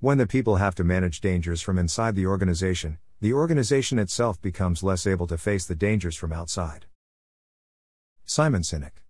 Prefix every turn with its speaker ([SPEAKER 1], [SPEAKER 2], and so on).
[SPEAKER 1] When the people have to manage dangers from inside the organization, the organization itself becomes less able to face the dangers from outside. Simon Sinek